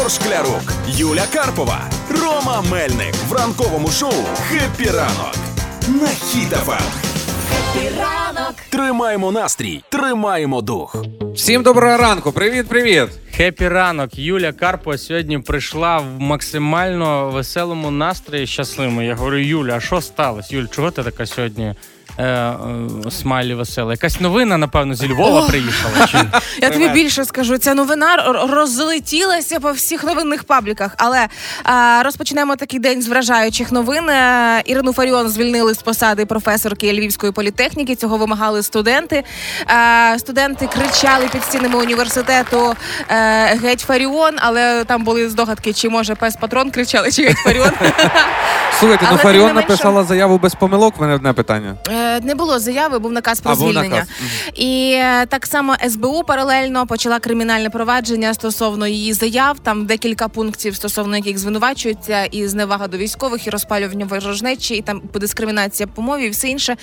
Ігор Шклярук, Юля Карпова, Рома Мельник в ранковому шоу «Хеппі ранок» на Хіт-ФМ. ранок. Тримаємо настрій, тримаємо дух. Всім доброго ранку, привіт, привіт. Хепі ранок. Юля Карпова сьогодні прийшла в максимально веселому настрої щасливому. Я говорю, Юля, а що сталося? Юль, чого ти така сьогодні е, е, smiley весела? Якась новина, напевно, зі Львова О! приїхала. Чи? Я тобі більше скажу. Ця новина р- розлетілася по всіх новинних пабліках. Але а, розпочнемо такий день з вражаючих новин. Е, Ірину Фаріон звільнили з посади професорки Львівської політехніки. Цього вимагали студенти. Е, студенти кричали під стінами університету е, геть Фаріон, але там були здогадки, чи може пес патрон кричали, чи геть Фаріон. Слухайте, Але ну тим не Фаріон менше- написала заяву без помилок. в Мене одне питання. Е, Не було заяви, був наказ про А, звільнення. наказ. І е, так само СБУ паралельно почала кримінальне провадження стосовно її заяв. Там декілька пунктів, стосовно яких звинувачуються, і зневага до військових, і розпалювання ворожнечі, і там дискримінація по мові, і все інше.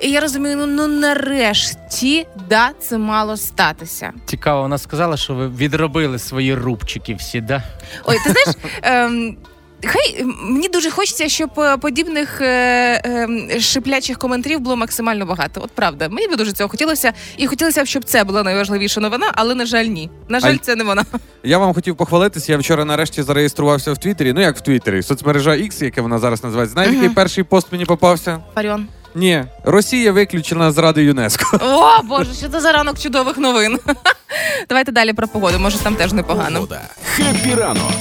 І я розумію, ну, ну нарешті да, це мало статися. Цікаво, вона сказала, що ви відробили свої рубчики всі, да? Ой, ти знаєш. Ем, Хай мені дуже хочеться, щоб е, подібних е, ем, шиплячих коментарів було максимально багато. От правда, мені би дуже цього хотілося, і хотілося б, щоб це була найважливіша новина, але на жаль, ні. На жаль, А- це не вона. Я вам хотів похвалитися. Я вчора нарешті зареєструвався в Твіттері. Ну як в Твіттері, соцмережа X, яке вона зараз називається. Знаєте, який перший пост мені попався? Фаріон. Ні, Росія виключена з Ради ЮНЕСКО. О, Боже, що це за ранок чудових новин. Давайте далі про погоду. Може, там теж непогано. «Хеппі ранок»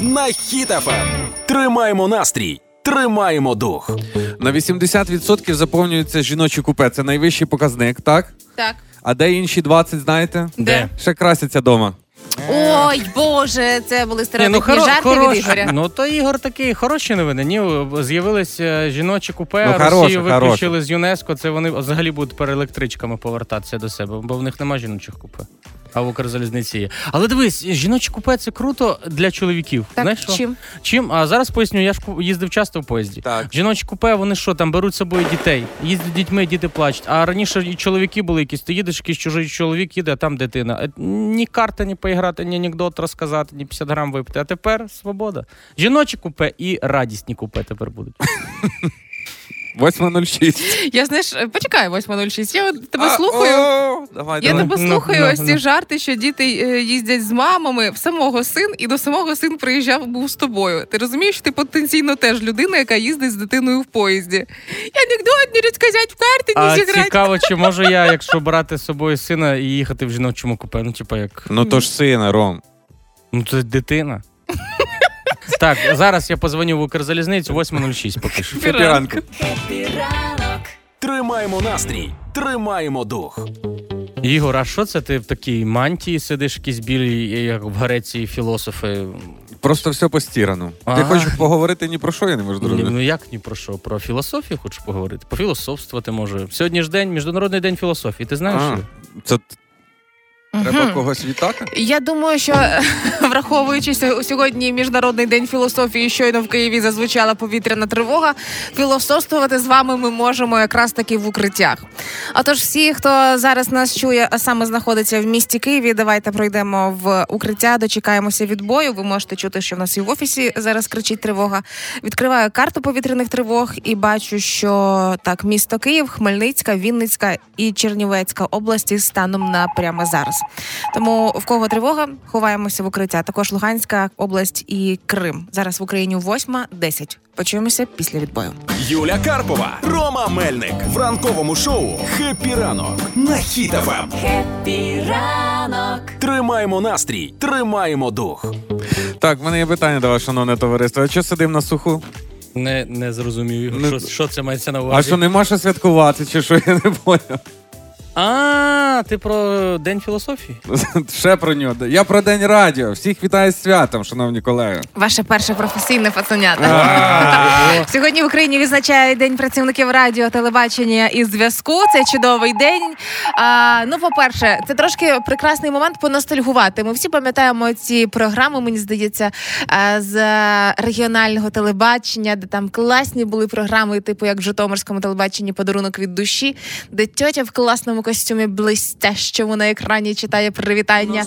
на Хіт-ФМ. Тримаємо настрій, тримаємо дух. На 80% заповнюється жіночі купе. Це найвищий показник, так? Так. А де інші 20, знаєте? Де? Ще красяться дома. Ой, Боже, це були Ні, стереотипні хоро- жарти хорош- від Ігоря. Ну то Ігор такий хороші новини. Ні, з'явилися жіночі купе, Ну, Росію виключили з ЮНЕСКО. Це вони взагалі будуть переелектричками повертатися до себе, бо в них немає жіночих купе. А в Укрзалізниці є. Але дивись, жіночі купе це круто для чоловіків. Так, Знаєш що? чим? Чим? А зараз поясню, я ж їздив часто в поїзді. Так. Жіночі купе, вони що, там беруть з собою дітей, їздять дітьми, діти плачуть. А раніше і чоловіки були якісь, ти їдеш, якийсь чужий чоловік їде, а там дитина. Е, Ні карти, ні поіграти, ні анекдот розказати, ні 50 грам випити. А тепер свобода. Жіночі купе і радісні купе тепер будуть. 8.06. Я знаєш, почекай, 8.06. Я тебе А, слухаю. о, Давай, Я давай. тебе Ну, слухаю, ну, ось ці ну. жарти, що діти е, їздять з мамами в самого син, і до самого син приїжджав був з тобою. Ти розумієш, ти потенційно теж людина, яка їздить з дитиною в поїзді. Я анекдот не розказати в карти, А не зіграти. цікаво, чи можу я, якщо брати з собою сина і їхати в жіночому купе? Ну, типа, як. Ну то ж сина, Ром. Ну, це дитина. Так, зараз я позвоню в Укрзалізницю 8.06 поки що. Ранок. Тримаємо настрій, тримаємо дух. Ігор, а що це ти в такій мантії сидиш, якісь білі, як в Греції філософи? Просто все постірано. Ти хочеш поговорити ні про що, я не можу Ні, зрозуміти. ну як ні про що? Про філософію хочеш поговорити? Пофілософствувати може. Сьогодні ж день, Міжнародний день філософії. Ти знаєш? А, що? Це треба Мгм. когось вітати? Я думаю, що враховуючи сьогодні міжнародний день філософії, щойно в Києві зазвучала повітряна тривога. Філософствувати з вами ми можемо якраз таки в укриттях. Отож, всі, хто зараз нас чує, а саме знаходиться в місті Києві, давайте пройдемо в укриття, дочекаємося відбою. Ви можете чути, що в нас і в офісі зараз кричить тривога. Відкриваю карту повітряних тривог і бачу, що так, місто Київ, Хмельницька, Вінницька і Чернівецька області станом на прямо зараз. Тому в кого тривога, ховаємося в укриття. Також Луганська область і Крим. Зараз в Україні 8-10. Почуємося після відбою. Юля Карпова, Рома Мельник в ранковому шоу «Хеппі ранок» на Хіт-ФМ. Хеппі ранок. Тримаємо настрій, тримаємо дух. Так, в мене є питання до вас, шановне товариство. А що сидимо на суху? Не, не зрозумів. Не- Що, що це мається на увазі? А що нема що святкувати, чи що я не поняв? А, ти про День філософії? Ще про нього. Я про день радіо. Всіх вітаю з святом, шановні колеги. Ваше перше професійне пацанята. Сьогодні в Україні відзначають День працівників радіо, телебачення і зв'язку. Це чудовий день. А, ну, по-перше, це трошки прекрасний момент поностальгувати. Ми всі пам'ятаємо ці програми, мені здається, з регіонального телебачення, де там класні були програми, типу як в Житомирському телебаченні подарунок від душі, де тьотя в класному червоному костюмі блистящому на екрані читає привітання.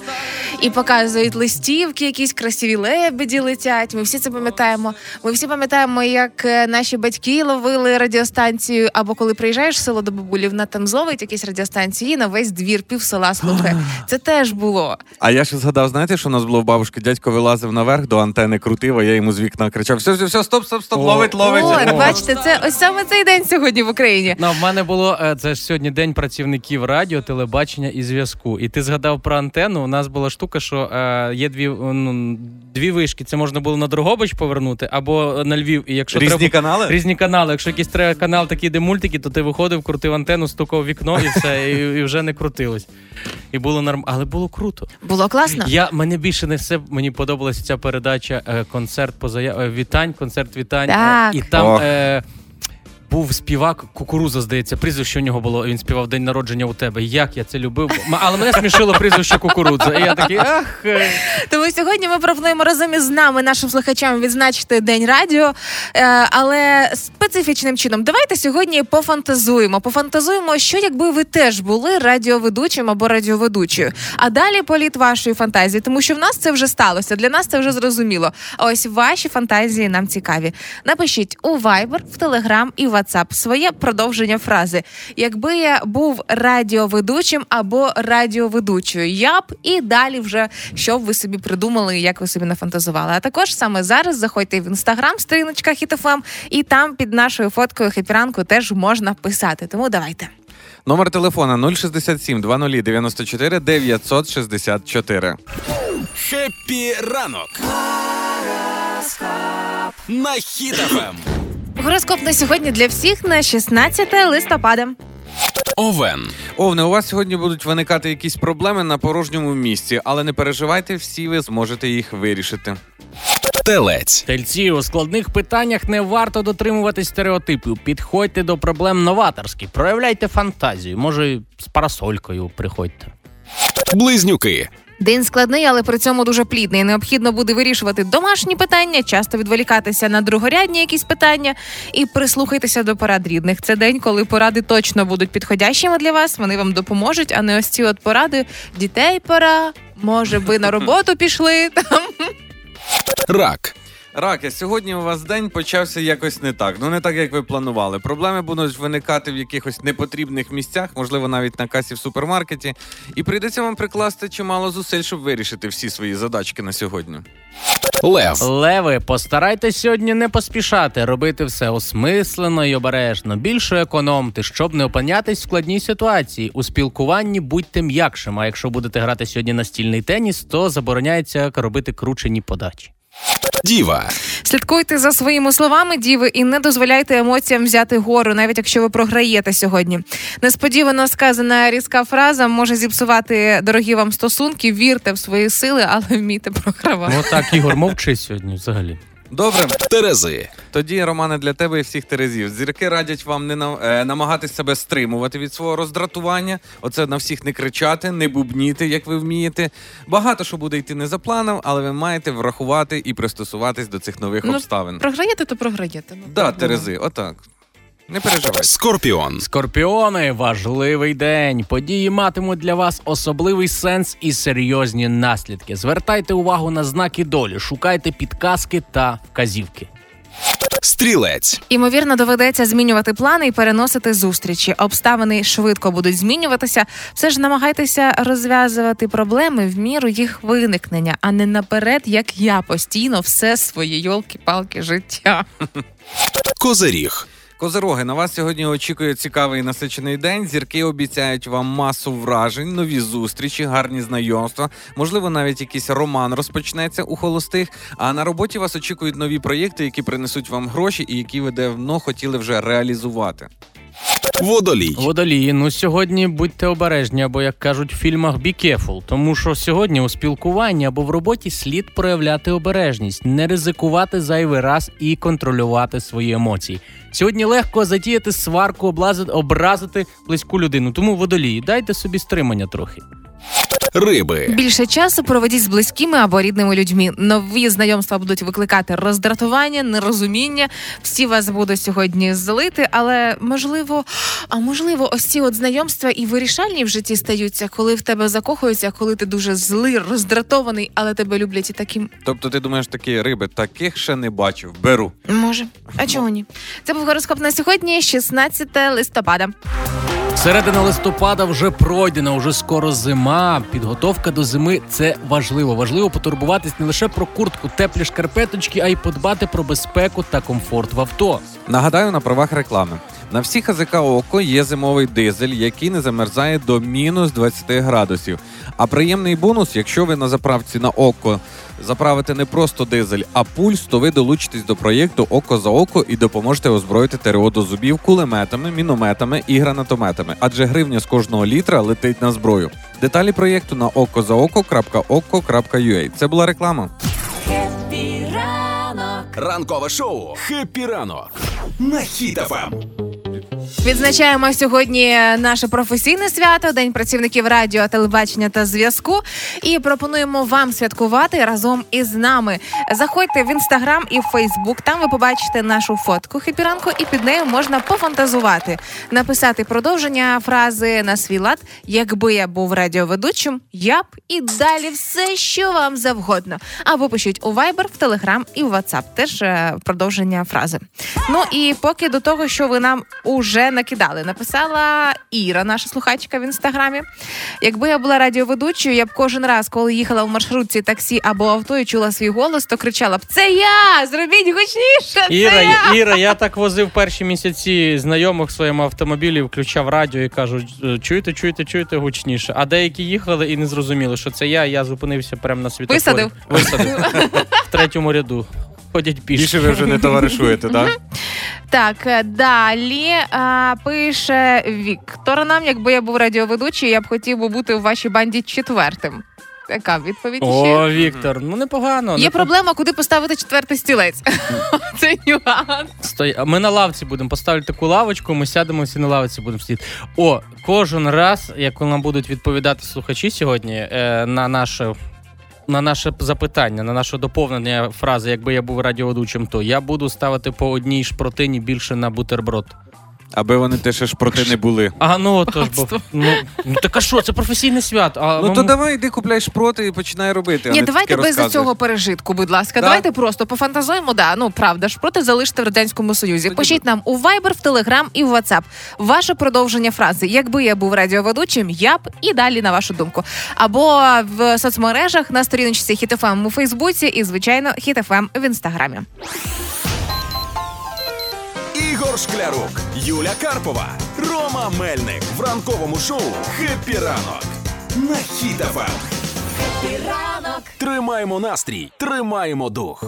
І показують листівки, якісь красиві лебеді летять. Ми всі це пам'ятаємо. Ми всі пам'ятаємо, як е, наші батьки ловили радіостанцію, або коли приїжджаєш в село до бабулі, вона там зловить якісь радіостанції і на весь двір пів села слухає. Це теж було. А я ще згадав, знаєте, що у нас було в бабушки? Дядько вилазив наверх до антени крутив, а я йому з вікна кричав: все, все, все, стоп, стоп, стоп, ловить, ловить. О, бачите, це ось саме цей день сьогодні в Україні. Ну, в мене було е, це ж сьогодні день працівників радіо, телебачення і зв'язку. І ти згадав про антенну. У нас була штука, що е, є дві, ну, дві вишки. Це можна було на Дрогобич повернути або на Львів. І якщо Різні треба... канали? Різні канали. Якщо якийсь треба канал такий, де мультики, то ти виходив, крутив антенну, стукав вікно і все, і, і вже не крутилось. І було норм... Але було круто. Було класно. Я мене більше не все мені подобалася ця передача е, концерт по зая... е, вітань, концерт вітань. Е, Так. І там Ох. е, був співак Кукуруза, здається, прізвище у нього було. Він співав день народження у тебе. Як я це любив. Але мене смішило прізвище Кукурудза. І я такий, ах. е». Тому сьогодні ми пропонуємо разом із нами, нашим слухачам, відзначити День радіо, е, але специфічним чином. Давайте сьогодні пофантазуємо. Пофантазуємо, що якби ви теж були радіоведучим або радіоведучою. А далі політ вашої фантазії, тому що в нас це вже сталося. Для нас це вже зрозуміло. А ось ваші фантазії нам цікаві. Напишіть у Viber, в Telegram і WhatsApp своє продовження фрази. Якби я був радіоведучим або радіоведучою, я б і далі вже що б ви собі придумали, як ви собі нафантазували. А також саме зараз заходьте в інстаграм, сторіночка Хітофем, і там під нашою фоткою хепіранку теж можна писати. Тому давайте. Номер телефона 067 20 94 964. Хеппі ранок. На Ем. Хіт-ФМ. Гороскоп на сьогодні для всіх на 16 листопада. Овен. Овне, у вас сьогодні будуть виникати якісь проблеми на порожньому місці, але не переживайте, всі ви зможете їх вирішити. Телець. Тельці у складних питаннях не варто дотримуватись стереотипів. Підходьте до проблем новаторськи, проявляйте фантазію. Може, з парасолькою приходьте. Близнюки. День складний, але при цьому дуже плідний. Необхідно буде вирішувати домашні питання, часто відволікатися на другорядні якісь питання і прислухайтеся до порад рідних. Це день, коли поради точно будуть підходящими для вас. Вони вам допоможуть, а не ось ці от поради дітей пора. Може, ви на роботу пішли там. Рак. Раки, сьогодні у вас день почався якось не так. Ну не так, як ви планували. Проблеми будуть виникати в якихось непотрібних місцях, можливо, навіть на касі в супермаркеті. І прийдеться вам прикласти чимало зусиль, щоб вирішити всі свої задачки на сьогодні. Лев. Леви, постарайтесь сьогодні не поспішати, робити все осмислено і обережно. Більше економте, щоб не опинятись в складній ситуації. У спілкуванні будьте м'якшим. А якщо будете грати сьогодні настільний теніс, то забороняється робити кручені подачі. Діва. Слідкуйте за своїми словами, діви, і не дозволяйте емоціям взяти гору, навіть якщо ви програєте сьогодні. Несподівано сказана різка фраза може зіпсувати дорогі вам стосунки. Вірте в свої сили, але вмійте програвати. Ну так, Ігор, мовчи сьогодні взагалі. Добре, Терези. тоді, Романе, для тебе і всіх терезів. Зірки радять вам не на, е, намагатись себе стримувати від свого роздратування. Оце на всіх не кричати, не бубніти, як ви вмієте. Багато що буде йти не за планом, але ви маєте врахувати і пристосуватись до цих нових Ну, обставин. Програєте, то програєте. Ну, Да, так Терези, отак. Не переживайте. Скорпіон. Скорпіони, важливий день. Події матимуть для вас особливий сенс і серйозні наслідки. Звертайте увагу на знаки долі, шукайте підказки та вказівки. Стрілець. Імовірно, доведеться змінювати плани і переносити зустрічі. Обставини швидко будуть змінюватися. Все ж намагайтеся розв'язувати проблеми в міру їх виникнення, а не наперед, як я постійно все своє йолки-палки життя. Козиріг. Козероги, на вас сьогодні очікує цікавий насичений день. Зірки обіцяють вам масу вражень, нові зустрічі, гарні знайомства. Можливо, навіть якийсь роман розпочнеться у холостих. А на роботі вас очікують нові проєкти, які принесуть вам гроші і які ви давно хотіли вже реалізувати. Водолій. Водолії, ну сьогодні будьте обережні, або як кажуть в фільмах «Be careful», тому що сьогодні у спілкуванні або в роботі слід проявляти обережність, не ризикувати зайвий раз і контролювати свої емоції. Сьогодні легко затіяти сварку, облазити, образити близьку людину. Тому водолії, дайте собі стримання трохи. Риби, Більше часу проведіть з близькими або рідними людьми. Нові знайомства будуть викликати роздратування, нерозуміння. Всі вас будуть сьогодні злити, але можливо, а можливо, ось ці от знайомства і вирішальні в житті стаються, коли в тебе закохуються, коли ти дуже злий, роздратований, але тебе люблять і таким Тобто ти думаєш, такі риби, таких ще не бачив. Беру. може. А чого ні? Це був гороскоп на сьогодні, 16 листопада. Середина листопада вже пройдена, вже скоро зима. Підготовка до зими це важливо. Важливо потурбуватись не лише про куртку, теплі шкарпеточки, а й подбати про безпеку та комфорт в авто. Нагадаю на правах реклами. На всі ХЗК ОКО є зимовий дизель, який не замерзає до мінус 20 градусів. А приємний бонус, якщо ви на заправці на ОКО заправите не просто дизель, а пульс, то ви долучитесь до проєкту Око за око і допоможете озброїти ТРО до зубів кулеметами, мінометами і гранатометами, адже гривня з кожного літра летить на зброю. Деталі проєкту на okozaoko.oko.ua. Це була реклама. Ранок. ранкове шоу «Хеппі ранок» на. Хіт-ФМ. Відзначаємо сьогодні наше професійне свято, День працівників радіо, телебачення та зв'язку. І пропонуємо вам святкувати разом із нами. Заходьте в інстаграм і в Фейсбук. Там ви побачите нашу фотку Хеппі ранку, і під нею можна пофантазувати, написати продовження фрази на свій лад. Якби я був радіоведучим, я б і далі все, що вам завгодно. Або пишіть у Viber, в Telegram і в WhatsApp. Теж е, продовження фрази. Ну і поки до того, що ви нам уже накидали, написала Іра, наша слухачка в інстаграмі. Якби я була радіоведучою, я б кожен раз, коли їхала в маршрутці таксі або авто і чула свій голос, то кричала б: Це я! Зробіть гучніше! Це Іра, я! Іра, я так возив перші місяці знайомих в своєму автомобілі, включав радіо і кажу: чуєте, чуєте, чуєте гучніше. А деякі їхали і не зрозуміли, що це я. Я зупинився прямо на світофорі. Висадив? Висадив. В третьому ряду. Ходять пішки. Більше ви вже не товаришуєте, так? Так, е, далі а, пише Віктор нам, якби я був радіоведучий, я б хотів би бути у вашій банді четвертим. Така відповідь ще. О, Віктор, ну непогано. Є не проблема, куди поставити четвертий стілець. Це нюанс. Стой, а ми на лавці будемо поставити таку лавочку, ми сядемо всі на лавці будемо сидіти. О, кожен раз, як нам будуть відповідати слухачі сьогодні е, на наше. На наше запитання, на наше доповнення фрази, якби я був радіоведучим, то я буду ставити по одній шпротині більше на бутерброд. Аби вони теж ж проти не були. А ну отож, бо ну, ну так а що, це професійне свято. А Ну вам- то давай йди купляй шпроти і починай робити. Ні, давайте без цього пережитку, будь ласка. Да? Давайте просто пофантазуємо. Да, ну правда ж, проти залиште в радянському союзі. Пишіть нам у Viber, в Telegram і в WhatsApp. Ваше продовження фрази. Якби я був радіоведучим, я б і далі на вашу думку. Або в соцмережах на сторіночці HitFM у Фейсбуці і звичайно HitFM в інстаграмі. Ігор Шклярук, Юля Карпова, Рома Мельник в ранковому шоу «Хеппі ранок» на Ем. Хеппі ранок. Тримаємо настрій, тримаємо дух.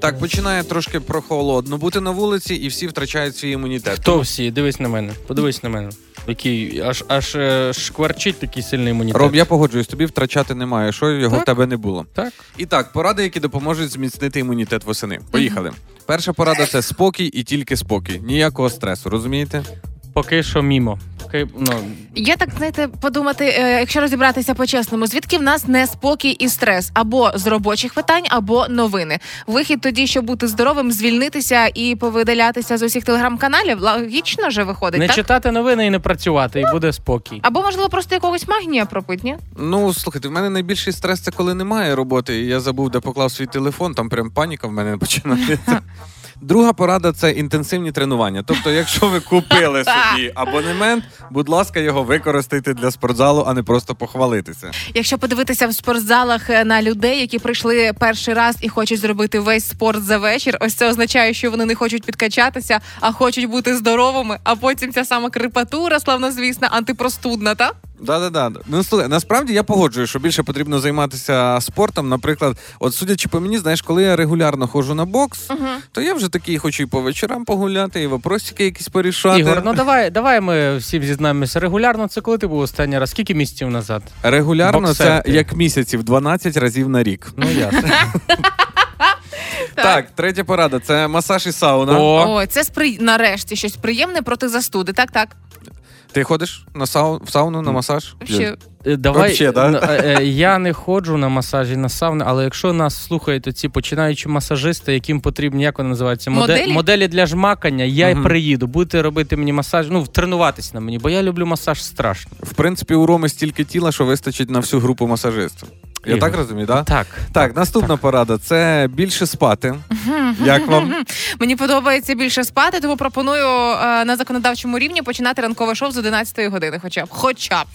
Так, починає трошки прохолодно бути на вулиці, і всі втрачають свій імунітет. Хто всі? Дивись на мене. Подивись на мене. Який аж аж е, шкварчить такий сильний імунітет. Ром, я погоджуюсь, тобі втрачати немає, що його Так. в тебе не було. Так. І так, поради, які допоможуть зміцнити імунітет восени. Поїхали. Перша порада це спокій і тільки спокій. Ніякого стресу, розумієте? Поки що мімо. Поки, ну, Я так знаєте, подумати, е, якщо розібратися по-чесному, звідки в нас неспокій і стрес або з робочих питань, або новини. Вихід тоді, щоб бути здоровим, звільнитися і повидалятися з усіх телеграм-каналів. Логічно же виходить, не так? читати новини і не працювати, і буде спокій. Або можливо просто якогось магнія пропить, ні? Ну, слухайте, в мене найбільший стрес це коли немає роботи, і я забув, де поклав свій телефон, там прям паніка в мене починається. Друга порада це інтенсивні тренування. Тобто, якщо ви купили собі абонемент, будь ласка, його використайте для спортзалу, а не просто похвалитися. Якщо подивитися в спортзалах е, на людей, які прийшли перший раз і хочуть зробити весь спорт за вечір, ось це означає, що вони не хочуть підкачатися, а хочуть бути здоровими. А потім ця сама крипатура, славнозвісна, антипростудна, та? Да-да-да. Ну слухай, насправді я погоджую, що більше потрібно займатися спортом. Наприклад, от судячи по мені, знаєш, коли я регулярно ходжу на бокс, то я вже такий хочу і по вечорам погуляти, і вопросики якісь порішати. Ігор, ну давай, давай ми всім зізнаємося. Регулярно це коли ти був останній раз? Скільки місяців назад? Регулярно це як місяців 12 разів на рік. Ну ясно. Так, третя порада це масаж і сауна. О, Ой, це спри... нарешті щось приємне проти застуди. Так, так. Ти ходиш на сау... в сауну на масаж? Вообще, Е, Давай, Вообще, да? е, е, я не ходжу на масажі на сауну, але якщо нас слухають ці починаючі масажисти, яким потрібні, як вони називаються, модель- Моделі? моделі для жмакання, я й приїду. Будете робити мені масаж, ну тренуватись на мені, бо я люблю масаж страшно. В принципі, у Роми стільки тіла, що вистачить на всю групу масажистів. Я Ігор. так розумію, так? Так. Так, наступна порада це більше спати. Як вам? Мені подобається більше спати, тому пропоную е, на законодавчому рівні починати ранкове шоу з 11 години. Хоча б хоча б.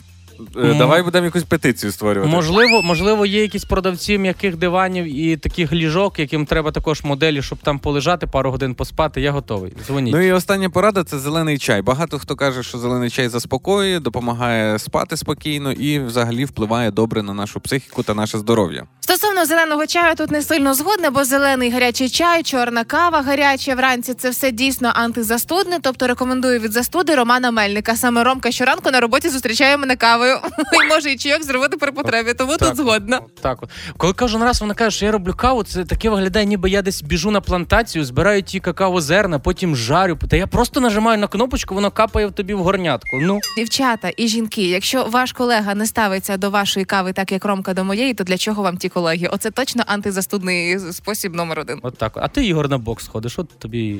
Е, Давай будемо якусь петицію створювати. Можливо, можливо, є якісь продавці м'яких диванів і таких ліжок, яким треба також моделі, щоб там полежати, пару годин поспати. Я готовий. Дзвоніть. Ну і остання порада це зелений чай. Багато хто каже, що зелений чай заспокоює, допомагає спати спокійно і взагалі впливає добре на нашу психіку та наше здоров'я. Стосовно зеленого чаю, тут не сильно згодна, бо зелений гарячий чай, чорна кава гаряча вранці це все дійсно антизастудне. Тобто рекомендую від застуди Романа Мельника. Саме Ромка щоранку на роботі зустрічає мене кавою і може і чайок зробити при потребі. Тому тут згодна. Так, от. коли кожен раз вона каже, що я роблю каву, це таке виглядає, ніби я десь біжу на плантацію, збираю ті какао зерна, потім жарю. Та я просто нажимаю на кнопочку, воно капає в тобі в горнятку. Ну Дівчата і жінки, якщо ваш колега не ставиться до вашої кави, так як Ромка до моєї, то для чого вам ті колеги? Оце точно антизастудний спосіб номер один. от так. А ти Ігор на бокс ходиш, от тобі.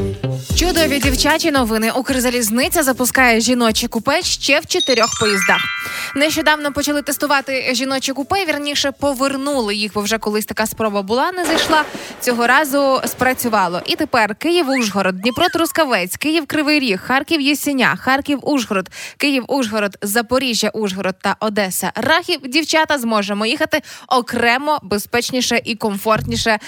Чудові дівчачі новини. Укрзалізниця запускає жіночі купе ще в чотирьох поїздах. Нещодавно почали тестувати жіночі купе. Вірніше повернули їх, бо вже колись така спроба була, не зайшла. Цього разу спрацювало. І тепер Київ, Ужгород, Дніпро, Трускавець, Київ, Кривий Ріг, Харків, Єсеня, Харків, Ужгород, Київ, Ужгород, Запоріжжя, Ужгород та Одеса. Рахів дівчата зможемо їхати окремо, безпечніше і комфортніше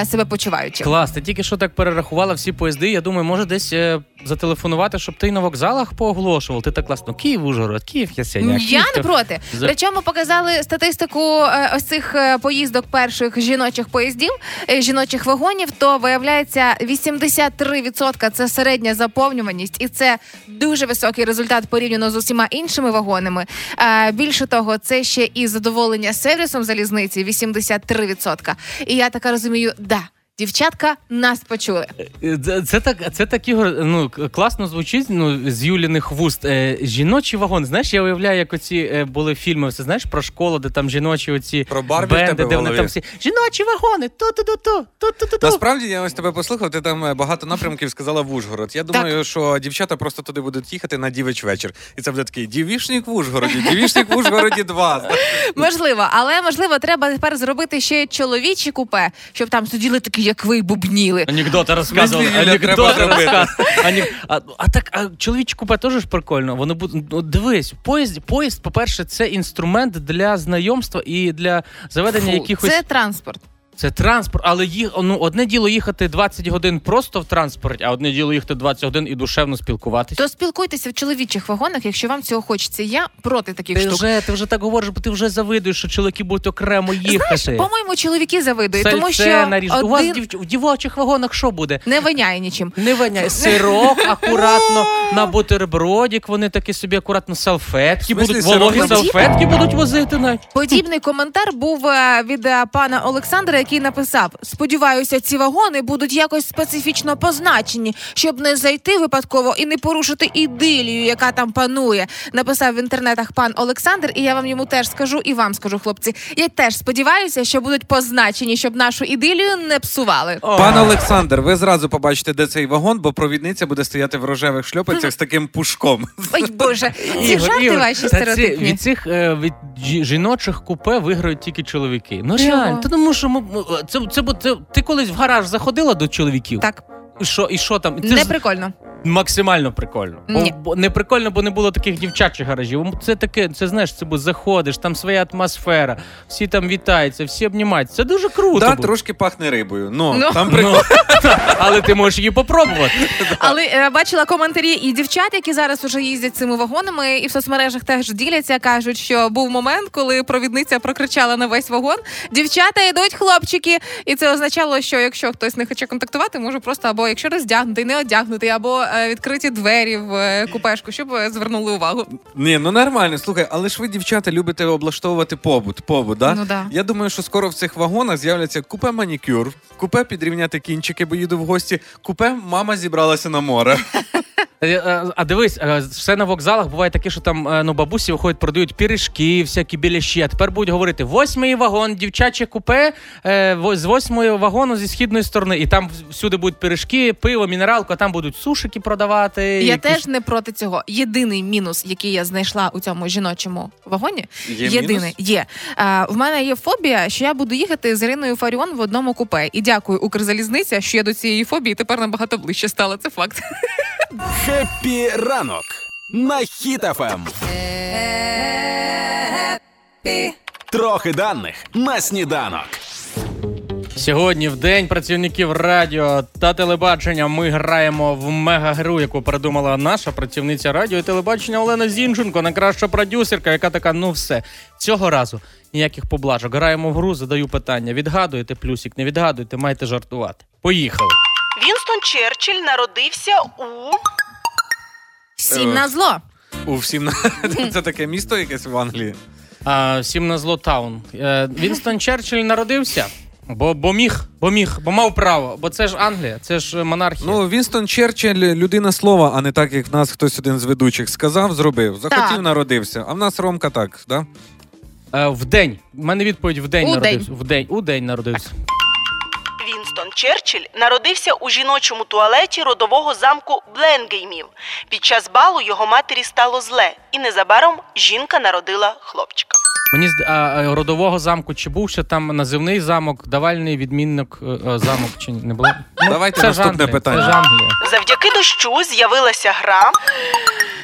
е, себе почуваючи. Клас, ти тільки що так перерахувала всі поїзди. Я думаю, може десь е, зателефонувати, щоб ти на вокзалах пооголошував. Ти так класно. Київ, Ужгород, Київ, Ясеня. Я Київ, не проти. За- Причому показали статистику е, ось цих е, поїздок перших жіночих поїздів, жіночих вагонів. То виявляється 83% це середня заповнюваність, і це дуже високий результат порівняно з усіма іншими вагонами. Більше того, це ще і задоволення сервісом залізниці 83%. І я така розумію, да. Дівчатка нас почули. Е, Це, це так, це так Ігор, ну класно звучить. Ну з Юліних вуст. Е, жіночий вагон. Знаєш, я уявляю, як оці е, були фільми. Все знаєш про школу, де там жіночі оці Про Барбі в бенди, тебе в де вони там всі жіночі вагони. Ту ту ту ту ту ту ту ту Насправді я ось тебе послухав. Ти там е, багато напрямків сказала в Ужгород. Я думаю, що дівчата просто туди будуть їхати на дівич вечір. І це буде такий дівішник в Ужгороді, дівішник в Ужгороді 2. Можливо, але можливо, треба тепер зробити ще чоловічі купе, щоб там сиділи такі, як ви, бубніли. Анекдоти розказували. Юля, треба Анекдоти розказували. Анек- А, а так, а чоловічі купе теж ж прикольно. Воно буде. Ну, дивись, поїзд, поїзд, по-перше, це інструмент для знайомства і для заведення Фу, якихось. Це транспорт. Це транспорт, але їх ну одне діло їхати 20 годин просто в транспорті, а одне діло їхати 20 годин і душевно спілкуватися. То спілкуйтеся в чоловічих вагонах, якщо вам цього хочеться. Я проти таких Ти штук. вже, ти вже так говориш, бо ти вже завидуєш, що чоловіки будуть окремо їхати. Знаєш, по-моєму, чоловіки завидують, тому що наріж- У вас один дів... в дівочих вагонах що буде? не виняє нічим. Не виняє сирок акуратно на бутербродік. Вони такі собі акуратно салфетки будуть вологі салфетки будуть возити навіть. Подібний коментар був е, від е, пана Олександра, який написав: Сподіваюся, ці вагони будуть якось специфічно позначені, щоб не зайти випадково і не порушити ідилію, яка там панує. Написав в інтернетах пан Олександр, і я вам йому теж скажу, і вам скажу, хлопці. Я теж сподіваюся, що будуть позначені, щоб нашу ідилію не псували. Пане Олександр, ви зразу побачите, де цей вагон, бо провідниця буде стояти в рожевих шльопицях з таким пушком. Ой, Боже, ці Ігор, жарти Ігор, ваші та ці- стереотипні. від цих е, від жі- жіночих купе виграють тільки чоловіки. Ну Чого? реально, та тому що ми- ми- це, це, бо це, ти колись в гараж заходила до чоловіків? Так, І що, і що там? Це не ж прикольно. Максимально прикольно. Бо, Ні. бо не прикольно, бо не було таких дівчачих гаражів. Це таке, це знаєш, це бо заходиш, там своя атмосфера, всі там вітаються, всі обнімаються. Це дуже круто. Да, було. трошки пахне рибою. Ну, Ну. там Ну, прикольно. але ти можеш її попробувати. Але е, бачила коментарі і дівчат, які зараз уже їздять цими вагонами, і в соцмережах теж діляться. кажуть, що був момент, коли провідниця прокричала на весь вагон: дівчата йдуть, хлопчики. І це означало, що якщо хтось не хоче контактувати, може просто або якщо роздягнутий, не одягнутий, або е, відкриті двері в е, купешку, щоб е, звернули увагу. Ні, ну нормально. Слухай, але ж ви, дівчата, любите облаштовувати побут. побут да? Ну да. Я думаю, що скоро в цих вагонах з'являться купе манікюр, купе підрівняти кінчики, бо їду в гості, купе мама зібралася на море. Е, е, А дивись, е, все на вокзалах буває таке, що там ну, бабусі виходять, продають пиріжки, всякі біляші. А тепер будуть говорити: восьмий вагон, дівчаче купе во- з восьмого вагону зі східної сторони. І там всюди будуть пиріжки, пиво, мінералку, а там будуть сушики продавати. Я якісь- теж не проти цього. Єдиний мінус, який я знайшла у цьому жіночому вагоні, Є єдиний мінус? є. А, в мене є фобія, що я буду їхати з Іриною Фаріон в одному купе. І дякую Укрзалізниця, що я до цієї фобії тепер набагато ближче стала. Це факт. Хеппі ранок на Ем. Хіт-ФМ. Трохи даних на сніданок. Сьогодні, в день працівників радіо та телебачення, ми граємо в мега-гру, яку придумала наша працівниця радіо і телебачення Олена Зінченко, найкраща продюсерка, яка така, ну все. Цього разу ніяких поблажок. Граємо в гру, задаю питання. Відгадуєте плюсик, не відгадуєте, маєте жартувати. Поїхали. Вінстон Черчилль народився у Всім Е. на зло. У всім це таке місто якесь в Англії. А, всім на зло таун. Е, Вінстон Черчилль народився. Бо, бо міг, бо міг, бо мав право, бо це ж Англія, це ж монархія. Ну, Вінстон Черчилль людина слова, а не так, як в нас хтось один з ведучих сказав, зробив. Захотів, Так. народився. А в нас Ромка так, да? Е, в день. У мене відповідь в день У народився. В день. У день народився. Вінстон Черчилль народився у жіночому туалеті родового замку Бленгеймів. Під час балу його матері стало зле, і незабаром жінка народила хлопчика. Мені зд- а, родового замку чи був ще там називний замок, давальний відмінник е, е, замок чи не було? Ну, Давайте це наступне Англія, питання. Це ж Англія. Завдяки дощу з'явилася гра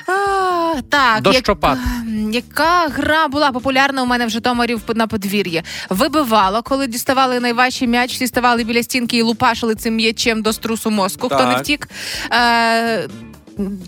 А, так, Дощопад. Як, яка гра була популярна у мене в Житомирі в- на подвір'ї? Вибивало, коли діставали найважчий м'яч, всі ставали біля стінки і лупашили цим м'ячем до струсу мозку, хто не Так. втік. Е,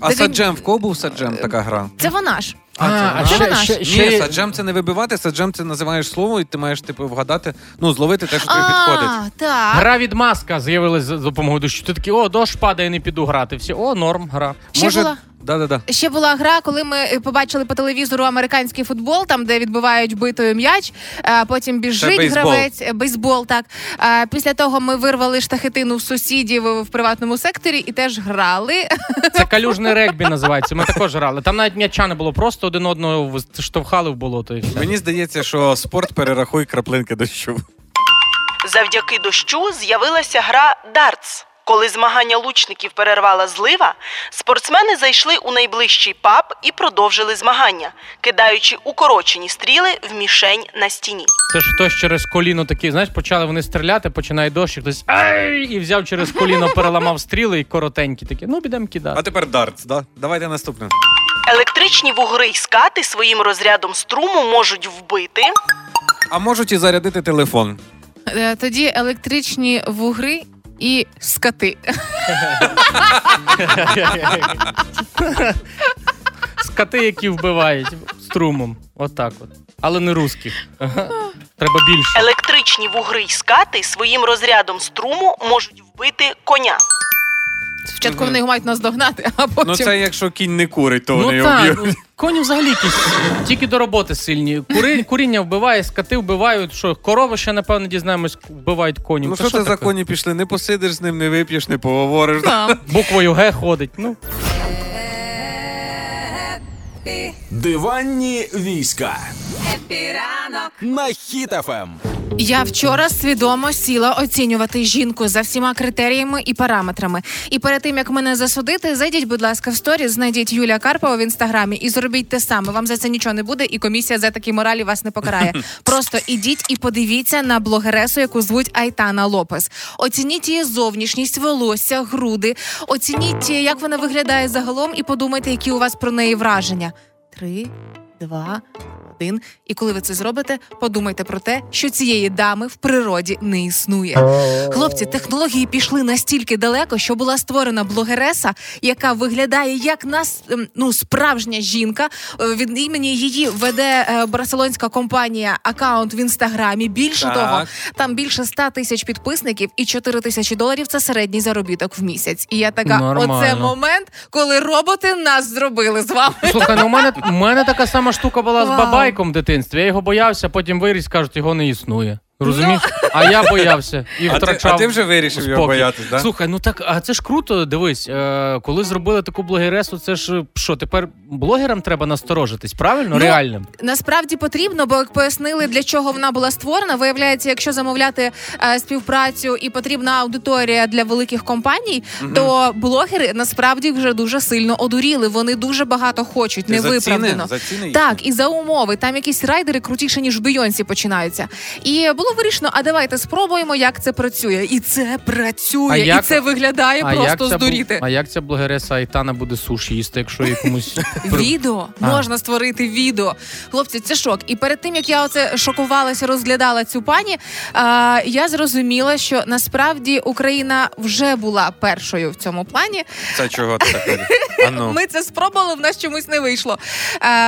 А саджем в кого був саджем така гра? Це вона ж. А, а а ще, ще, ще, Ні, саджем це не вибивати, саджем це називаєш слово, і ти маєш типу вгадати, ну, зловити те, що тобі підходить. Так. Гра від маска з'явилась за допомогою дощу. Ти такий, о, дощ падає, не піду грати. Всі, о, норм, гра. Ще Може, була- Да-да-да. Ще була гра, коли ми е, побачили по телевізору американський футбол, там де відбивають битою м'яч. а Потім біжить бейсбол. гравець, е, бейсбол. Так А після того ми вирвали штахетину в сусідів в приватному секторі і теж грали. Це калюжне регбі називається. Ми також грали. Там навіть м'яча не було, просто один одного штовхали в болото. І все. Мені здається, що спорт перерахуй краплинки дощу. Завдяки дощу з'явилася гра дартс. Коли змагання лучників перервала злива, спортсмени зайшли у найближчий паб і продовжили змагання, кидаючи укорочені стріли в мішень на стіні. Це ж хтось через коліно такий, знаєш, почали вони стріляти, починає дощ, і хтось ай! і взяв через коліно, переламав стріли і коротенькі такі. Ну, підемо кидати. А тепер дартс, да? Давайте наступне. Електричні вугри й скати своїм розрядом струму можуть вбити А можуть і зарядити телефон. Е, Тоді електричні вугри і скати. Скати, які вбивають струмом. Отак от. Але не русських. Треба більше. електричні вугри й скати своїм розрядом струму можуть вбити коня. Спочатку вони його мають наздогнати, а потім Ну це якщо кінь не курить, то Ну вони так, об'ють. ну, коні взагалі якісь тільки до роботи сильні. Кури, куріння вбиває, скати вбивають. Що корови ще, напевно, дізнаємось, вбивають коні. Ну що це за коні пішли? Не посидиш з ним, не вип'єш, не поговориш. Буквою Г ходить. Ну, Диванні війська. На Ем. Я вчора свідомо сіла оцінювати жінку за всіма критеріями і параметрами. І перед тим як мене засудити, зайдіть, будь ласка, в сторіс, знайдіть Юлія Карпова в інстаграмі і зробіть те саме. Вам за це нічого не буде, і комісія за такі моралі вас не покарає. Просто ідіть і подивіться на блогересу, яку звуть Айтана Лопес. Оцініть її зовнішність, волосся, груди. Оцініть, як вона виглядає загалом, і подумайте, які у вас про неї враження. Три, два, один. І коли ви це зробите, подумайте про те, що цієї дами в природі не існує. Хлопці, технології пішли настільки далеко, що була створена блогереса, яка виглядає як нас ем, ну справжня жінка. Е, Від імені її веде е, барселонська компанія акаунт в інстаграмі. Більше Так. того, там більше 100 тисяч підписників і 4 тисячі доларів це середній заробіток в місяць. І я така, Нормально. оце момент, коли роботи нас зробили з вами. Слухай, ну у мене, у мене така сама штука була з Вау. Бабайком в дитинстві. Я його боявся, потім виріс, кажуть, його не існує. Розумієш? А я боявся і А ти, втрачав. а ти вже вирішив його спокій. боятись, да? Слухай, ну так, а це ж круто. Дивись, е, коли зробили таку блогересу, це ж е, що, тепер блогерам треба насторожитись, правильно? Ну, Реальним. Насправді потрібно, бо як пояснили, для чого вона була створена. Виявляється, якщо замовляти е, співпрацю і потрібна аудиторія для великих компаній, то блогери насправді вже дуже сильно одуріли. Вони дуже багато хочуть, Ти не за ціни, виправдано. за ціни їх? Так, і за умови. Там якісь райдери крутіше, ніж в Бейонсі починаються. І було вирішено, а давайте спробуємо, як це працює. І це працює, А і як- це виглядає просто ця бу- здуріти. а як ця блогереса Айтана буде суші їсти, якщо їй комусь Відео А. можна створити відео. Хлопці, це шок. І перед тим як я оце шокувалася, розглядала цю пані, а, я зрозуміла, що насправді Україна вже була першою в цьому плані. Це чого ти так говориш? Ну. Ми це спробували, в нас чомусь не вийшло.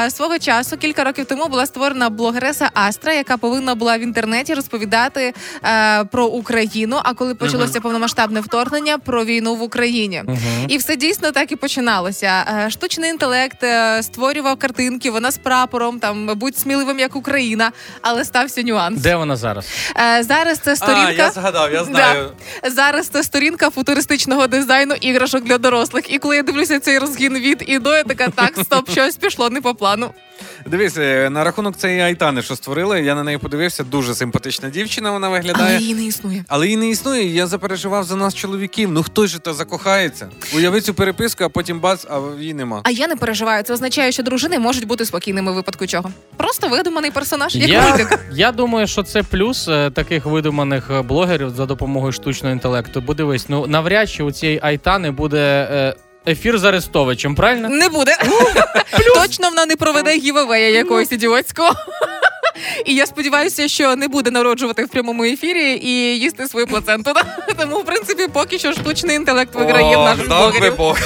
Е, свого часу, кілька років тому, була створена блогереса Астра, яка повинна була в інтернеті розповідати е, про Україну. А коли почалося повномасштабне вторгнення, про війну в Україні. І все дійсно так і починалося. Е, Штучний інтелект е, створював картинки, вона з прапором, там будь сміливим як Україна, але стався нюанс. Де вона зараз? Е, Зараз це А, я згадав, я знаю. Да. Зараз це сторінка футуристичного дизайну іграшок для дорослих. І коли я дивлюся цей розгін від і до, я така так, стоп, щось пішло не по плану. Дивись, е, на рахунок цієї Айтани, що створили, я на неї подивився. Дуже симпатична дівчина, вона Але виглядає. її не існує. Але її не існує. Я запереживав за нас, чоловіків. Ну хто ж та закохається? Уяви цю переписку, а потім бац, а її нема. А я не переживаю. Це означає, що дружини можуть бути спокійними у випадку чого. Просто видуманий персонаж, як Я, я думаю, що це плюс е, таких видуманих е, блогерів за допомогою штучного інтелекту. Бо дивись, ну навряд чи у цієї Айтани буде е, ефір з Арестовичем, правильно? Не буде. Точно вона не проведе гівавея якогось ідіотського. І я сподіваюся, що не буде народжувати в прямому ефірі і їсти свою плаценту. Тому, в принципі, поки що штучний інтелект виграє в блогерів. Бог.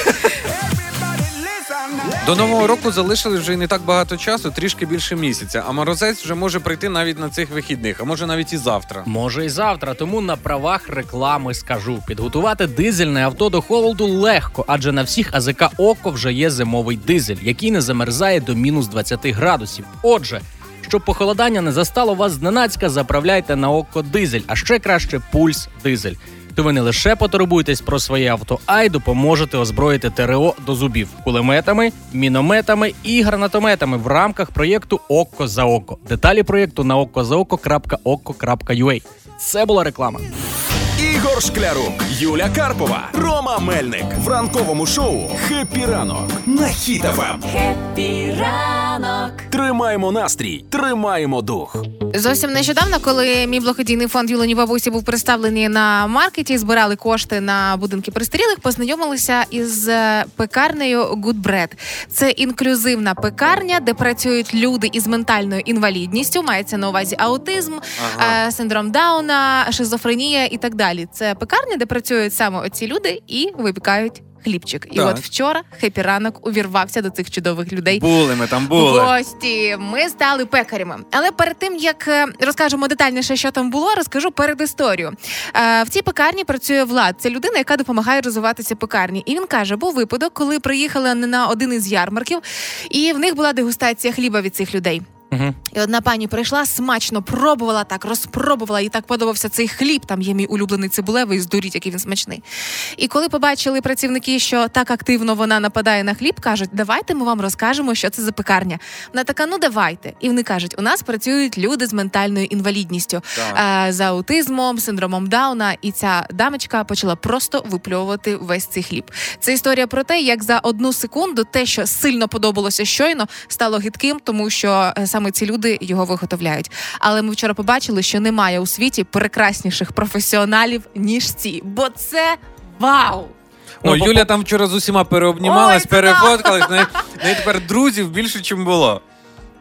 До нового року залишилось вже не так багато часу, трішки більше місяця. А морозець вже може прийти навіть на цих вихідних, а може навіть і завтра. Може і завтра, тому на правах реклами скажу: підготувати дизельне авто до холоду легко, адже на всіх АЗК Око вже є зимовий дизель, який не замерзає до мінус 20 градусів. Отже. Щоб похолодання не застало вас зненацька, заправляйте на око дизель, а ще краще пульс дизель. То ви не лише потурбуєтесь про своє авто, а й допоможете озброїти ТРО до зубів кулеметами, мінометами і гранатометами в рамках проєкту Око за око. Деталі проєкту на окозаоко.око.ua. Це була реклама. Ігор Шклярук, Юля Карпова, Рома Мельник в ранковому шоу «Хеппі ранок» на Ем. Хіт-ФМ. Хеппі ранок. Тримаємо настрій, тримаємо дух. Зовсім нещодавно, коли мій благодійний фонд Юлені Бабусі був представлений на маркеті, збирали кошти на будинки престарілих, познайомилися із е, пекарнею Good Bread. Це інклюзивна пекарня, де працюють люди із ментальною інвалідністю, мається на увазі аутизм, Ага. е, синдром Дауна, шизофренія і так далі. Це пекарня, де працюють саме оці люди і випікають хлібчик. І от вчора хепі ранок увірвався до цих чудових людей. Були ми там були. Гості, ми стали пекарями. Але перед тим як е, розкажемо детальніше, що там було, розкажу перед історію. Е, В цій пекарні працює влад. Це людина, яка допомагає розвиватися пекарні. І він каже: був випадок, коли приїхали на один із ярмарків, і в них була дегустація хліба від цих людей. Угу. І одна пані прийшла, смачно пробувала так, розпробувала, їй так подобався цей хліб. Там є мій улюблений цибулевий, здуріть, який він смачний. І коли побачили працівники, що так активно вона нападає на хліб, кажуть, давайте ми вам розкажемо, що це за пекарня. Вона така, ну давайте. І вони кажуть, у нас працюють люди з ментальною інвалідністю, е, за аутизмом, синдромом Дауна. І ця дамочка почала просто випльовувати весь цей хліб. Це історія про те, як за одну секунду те, що сильно подобалося щойно, стало гидким, тому що е, саме ці люди його виготовляють. Але ми вчора побачили, що немає у світі прекрасніших професіоналів ніж ці, бо це вау! О, Ну, Юля там вчора з усіма переобнімалась, Ой, це да. перефоткалась. В неї тепер друзів більше, ніж було.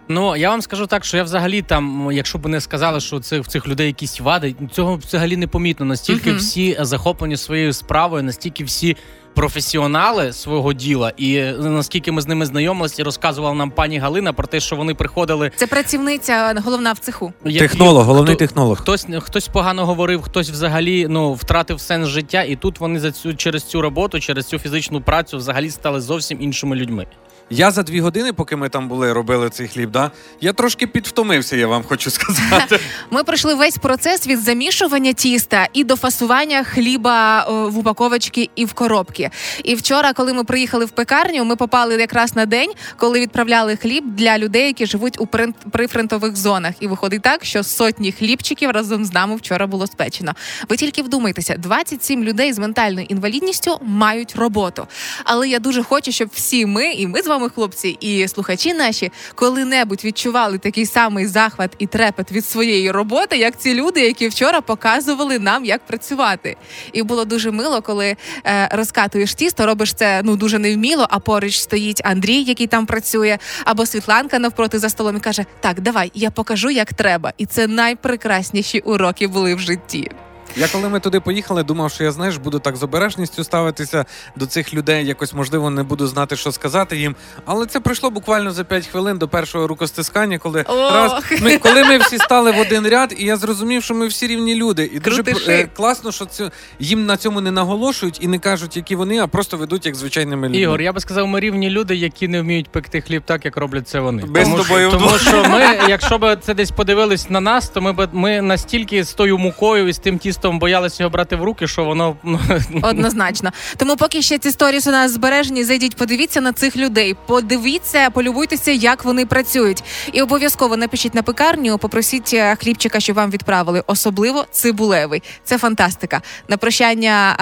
Ну я вам скажу так, що я взагалі там, якщо б не сказали, що це в цих людей якісь вади, цього взагалі не помітно. Настільки Мгм. всі захоплені своєю справою, настільки всі. Професіонали свого діла, і е, наскільки ми з ними знайомилися, розказувала нам пані Галина про те, що вони приходили. Це працівниця головна в цеху. як- Технолог, головний хто- технолог. Хтось хтось погано говорив, хтось взагалі ну втратив сенс життя, і тут вони за цю через цю роботу, через цю фізичну працю взагалі стали зовсім іншими людьми. Я за дві години, поки ми там були, робили цей хліб, да, я трошки підвтомився, я вам хочу сказати. Ми пройшли весь процес від замішування тіста і до фасування хліба в упаковочки і в коробки. І вчора, коли ми приїхали в пекарню, ми попали якраз на день, коли відправляли хліб для людей, які живуть у прифронтових зонах. І виходить так, що сотні хлібчиків разом з нами вчора було спечено. Ви тільки вдумайтеся, 27 людей з ментальною інвалідністю мають роботу. Але я дуже хочу, щоб всі ми, і ми з вами, хлопці, і слухачі наші, коли-небудь відчували такий самий захват і трепет від своєї роботи, як ці люди, які вчора показували нам, як працювати. І було дуже мило, коли е, розкатуєш тісто, робиш це ну дуже невміло, а поруч стоїть Андрій, який там працює, або Світланка навпроти за столом і каже: Так, давай, я покажу, як треба. І це найпрекрасніші уроки були в житті. Я коли ми туди поїхали, думав, що я знаєш, буду так з обережністю ставитися до цих людей. Якось можливо не буду знати, що сказати їм. Але це пройшло буквально за 5 хвилин до першого рукостискання, коли Ох. раз ми коли ми всі стали в один ряд, і я зрозумів, що ми всі рівні люди. І дуже е, класно, що це їм на цьому не наголошують і не кажуть, які вони, а просто ведуть як звичайними людьми. Ігор, я би сказав, ми рівні люди, які не вміють пекти хліб так, як роблять це вони. Без тому, тобою що, тому що ми, якщо б це десь подивились на нас, то ми б ми настільки з тою мукою і з тим тістом боялися його брати в руки, що воно ну, Однозначно. Тому поки ще ці сторіс у нас збережені, зайдіть, подивіться на цих людей. Подивіться, полюбуйтеся, як вони працюють. І обов'язково напишіть на пекарню, попросіть е, хлібчика, щоб вам відправили, особливо цибулевий. Це фантастика. На прощання